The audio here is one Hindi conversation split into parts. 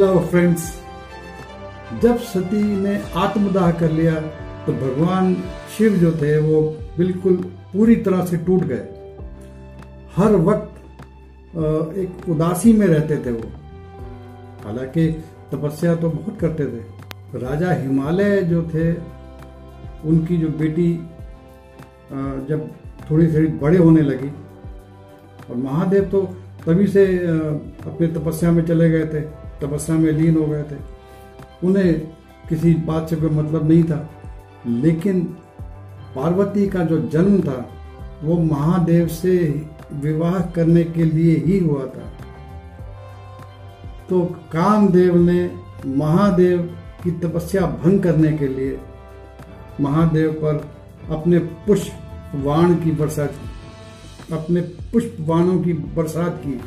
फ्रेंड्स जब सती ने आत्मदाह कर लिया तो भगवान शिव जो थे, वो बिल्कुल पूरी तरह से टूट गए। हर वक्त एक उदासी में रहते थे वो। हालाँकि तपस्या तो बहुत करते थे। राजा हिमालय जो थे, उनकी जो बेटी जब थोड़ी थोड़ी बड़े होने लगी, और महादेव तो तभी से अपने तपस्या में चले गए थे। तपस्या में लीन हो गए थे। उन्हें किसी बात से कोई मतलब नहीं था। लेकिन पार्वती का जो जन्म था, वो महादेव से विवाह करने के लिए ही हुआ था। तो कामदेव ने महादेव की तपस्या भंग करने के लिए महादेव पर अपने पुष्प वाण की बरसात की, अपने पुष्प वाणों की बरसात की।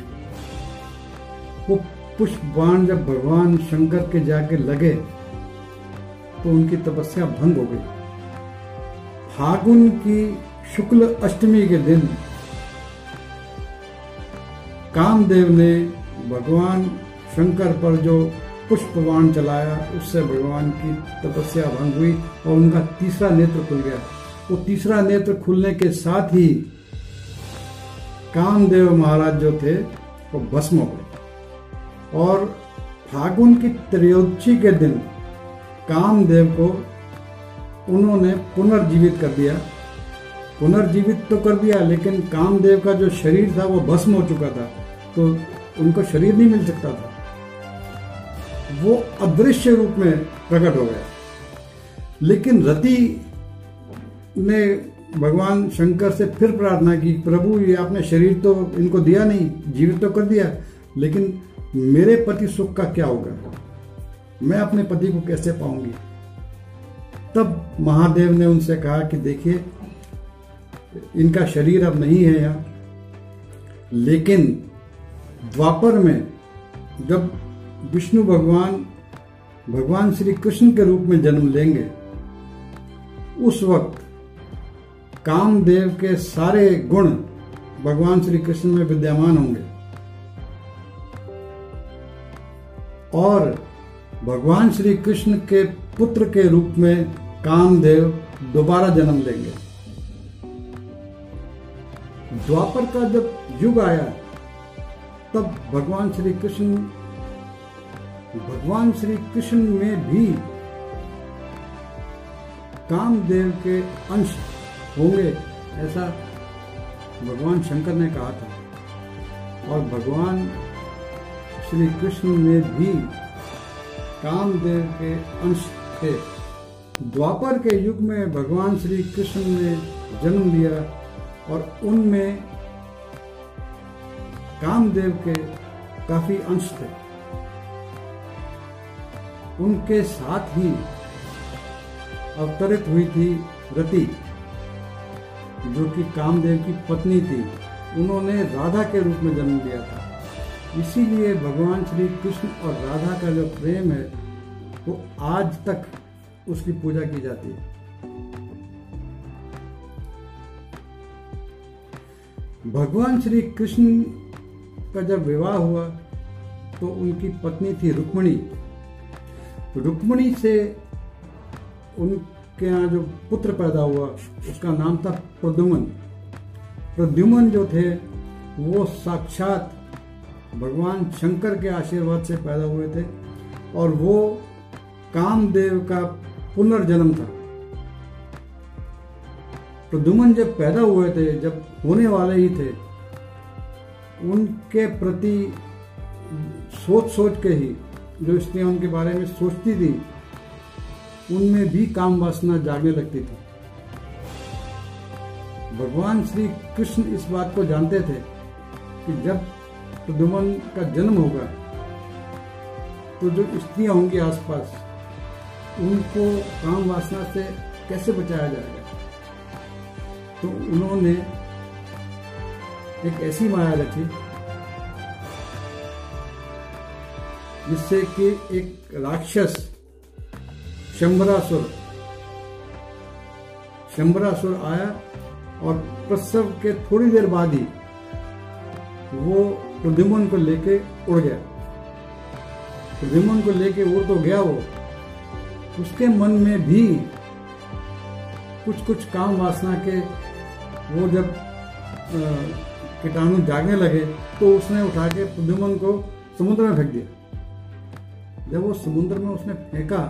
वो पुष्प बाण जब भगवान शंकर के जाके लगे तो उनकी तपस्या भंग हो गई। फागुन की शुक्ल अष्टमी के दिन कामदेव ने भगवान शंकर पर जो पुष्पवान चलाया, उससे भगवान की तपस्या भंग हुई और उनका तीसरा नेत्र खुल गया। वो तीसरा नेत्र खुलने के साथ ही कामदेव महाराज जो थे, वो भस्म हो गए। और फागुन की त्रयोदशी के दिन कामदेव को उन्होंने पुनर्जीवित कर दिया। पुनर्जीवित तो कर दिया, लेकिन कामदेव का जो शरीर था वो भस्म हो चुका था तो उनको शरीर नहीं मिल सकता था। वो अदृश्य रूप में प्रकट हो गए लेकिन रति ने भगवान शंकर से फिर प्रार्थना की, प्रभु, ये आपने शरीर तो इनको दिया नहीं, जीवित तो कर दिया, लेकिन मेरे पति सुख का क्या होगा? मैं अपने पति को कैसे पाऊँगी? तब महादेव ने उनसे कहा कि देखिए, इनका शरीर अब नहीं है यहाँ। लेकिन द्वापर में जब विष्णु भगवान भगवान श्री कृष्ण के रूप में जन्म लेंगे, उस वक्त कामदेव के सारे गुण भगवान श्री कृष्ण में विद्यमान होंगे। और भगवान श्री कृष्ण के पुत्र के रूप में कामदेव दोबारा जन्म लेंगे। द्वापर का जब युग आया, तब भगवान श्री कृष्ण, भगवान श्री कृष्ण में भी कामदेव के अंश होंगे ऐसा भगवान शंकर ने कहा था। और भगवान श्री कृष्ण में भी कामदेव के अंश थे। द्वापर के युग में भगवान श्री कृष्ण ने जन्म लिया और उनमें कामदेव के काफ़ी अंश थे। उनके साथ ही अवतरित हुई थी रति, जो कि कामदेव की पत्नी थी। उन्होंने राधा के रूप में जन्म लिया था। इसीलिए भगवान श्री कृष्ण और राधा का जो प्रेम है, वो आज तक उसकी पूजा की जाती है। भगवान श्री कृष्ण का जब विवाह हुआ तो उनकी पत्नी थी रुक्मणी। रुक्मणी से उनके यहाँ जो पुत्र पैदा हुआ, उसका नाम था प्रद्युमन। प्रद्युमन जो थे, वो साक्षात भगवान शंकर के आशीर्वाद से पैदा हुए थे और वो कामदेव का पुनर्जन्म था। प्रद्युमन जब पैदा हुए थे, जब होने वाले ही थे, उनके प्रति सोच सोच के ही, जो स्त्रियाँ उनके बारे में सोचती थी, उनमें भी काम वासना जागने लगती थी। भगवान श्री कृष्ण इस बात को जानते थे कि जब प्रदुमन का जन्म होगा। तो जो स्त्रियाँ होंगी आसपास, उनको काम वासना से कैसे बचाया जाएगा? तो उन्होंने एक ऐसी माया रखी, जिससे कि एक राक्षस शंबरासुर शंबरासुर आया और प्रसव के थोड़ी देर बाद ही वो प्रद्युमन को लेके उड़ गया। प्रद्युमन को लेके उड़ तो गया वो। उसके मन में भी कुछ कुछ काम वासना के वो जब कीटाणु जागने लगे तो उसने उठा के प्रद्युमन को समुद्र में फेंक दिया। जब वो समुद्र में उसने फेंका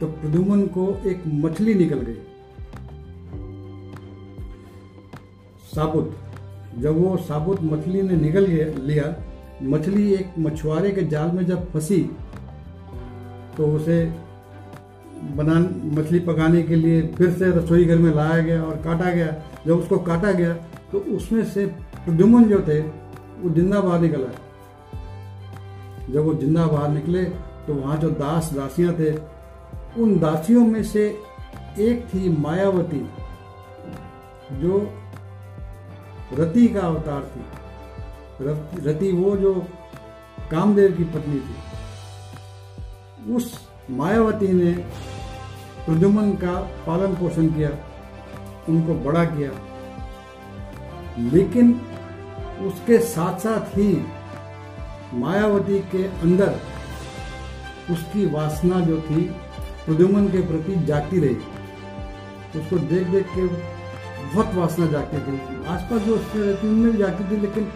तो प्रद्युमन को एक मछली निकल गई। साबुत। जब वो साबुत मछली ने निकल लिया, मछली एक मछुआरे के जाल में जब फंसी तो उसे बना, मछली पकाने के लिए फिर से रसोई घर में लाया गया और काटा गया। जब उसको काटा गया तो उसमें से प्रद्युमन जो थे, वो ज़िंदा बाहर निकला। जब वो ज़िंदा बाहर निकले तो वहाँ जो दास दासियाँ थे, उन दासियों में से एक थी मायावती, जो रति का अवतार थी। रति वो जो कामदेव की पत्नी थी। उस मायावती ने प्रद्युमन का पालन पोषण किया, उनको बड़ा किया। लेकिन उसके साथ साथ ही मायावती के अंदर उसकी वासना जो थी, प्रद्युमन के प्रति जाती रही। उसको देख देख के बहुत वासना जागती थी। आसपास जो रहती उनमें भी जागती थी, लेकिन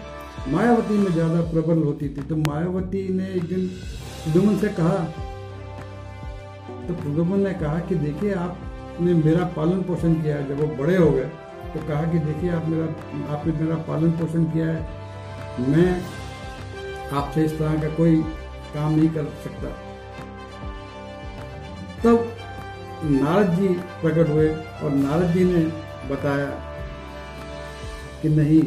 मायावती में ज़्यादा प्रबल होती थी। तो मायावती ने एक दिन प्रद्युमन से कहा तो प्रद्युमन ने कहा कि देखिए, आपने मेरा पालन पोषण किया है। जब वो बड़े हो गए तो कहा कि देखिए, आप मेरा, आपने मेरा पालन पोषण किया है। मैं आपसे इस तरह का कोई काम नहीं कर सकता। तब नारद जी प्रकट हुए और नारद जी ने बताया कि नहीं,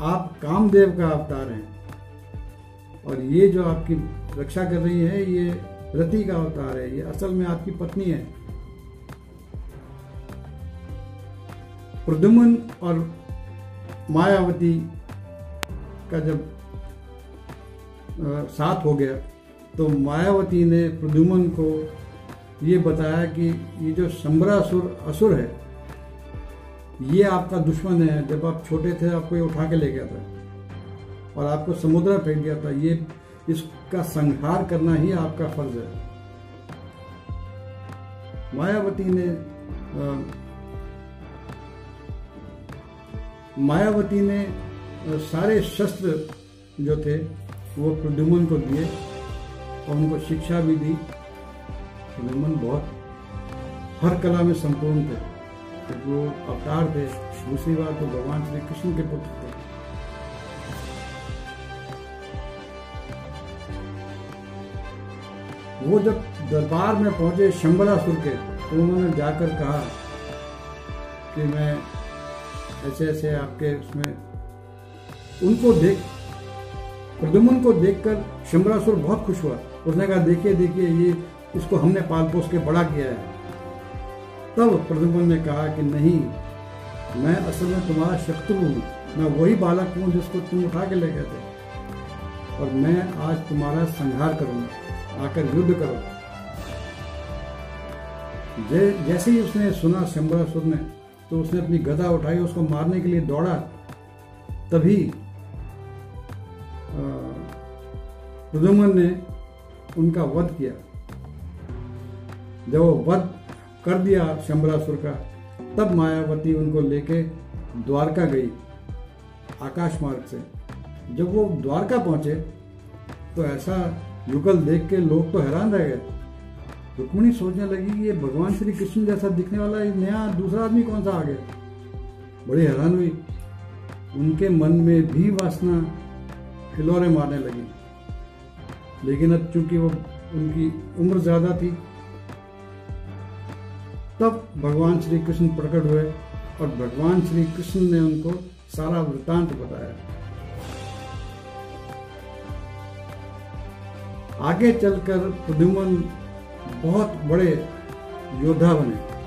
आप कामदेव का अवतार हैं। और ये जो आपकी रक्षा कर रही है, ये रति का अवतार है, ये असल में आपकी पत्नी है। प्रदुमन और मायावती का जब साथ हो गया तो मायावती ने प्रदुमन को ये बताया कि ये जो शंबरासुर असुर है ये आपका दुश्मन है जब आप छोटे थे आपको ये उठा के ले गया था। और आपको समुद्र फेंक दिया था। ये इसका संहार करना ही आपका फ़र्ज़ है। मायावती ने आ, मायावती ने सारे शस्त्र जो थे वो प्रद्युमन को दिए और उनको शिक्षा भी दी। प्रद्युमन बहुत हर कला में संपूर्ण थे। वो अवतार थे। दूसरी बार तो भगवान श्री कृष्ण के पुत्र थे। वो जब दरबार में पहुँचे शंबरासुर के तो उन्होंने जाकर कहा कि मैं ऐसे ऐसे आपके उसमें उनको देख प्रदुमन को देखकर शंबरासुर बहुत खुश हुआ। उसने कहा, देखिए देखिए, ये इसको हमने पाल पोस के बड़ा किया है। तब प्रदुमन ने कहा कि नहीं, मैं असल में तुम्हारा शत्रु हूँ। मैं वही बालक हूँ जिसको तुम उठा के ले गए थे। और मैं आज तुम्हारा संहार करूँगा, आकर युद्ध करो जैसे ही उसने सुना शंबरासुर ने तो उसने अपनी गदा उठाई, उसको मारने के लिए दौड़ा। तभी प्रदुमन ने उनका वध किया। जब वो वध कर दिया शंबरासुर का। तब मायावती उनको लेके द्वारका गई आकाश मार्ग से। जब वो द्वारका पहुँचे तो ऐसा युगल देख के लोग तो हैरान रह गए। रुक्मणी सोचने लगी कि ये भगवान श्री कृष्ण जैसा दिखने वाला ये नया दूसरा आदमी कौन सा आ गया? बड़ी हैरान हुई। उनके मन में भी वासना खिलौरे मारने लगी। लेकिन अब चूँकि वो उनकी उम्र ज़्यादा थी तब भगवान श्री कृष्ण प्रकट हुए और भगवान श्री कृष्ण ने उनको सारा वृतांत बताया। आगे चलकर प्रद्युमन बहुत बड़े योद्धा बने।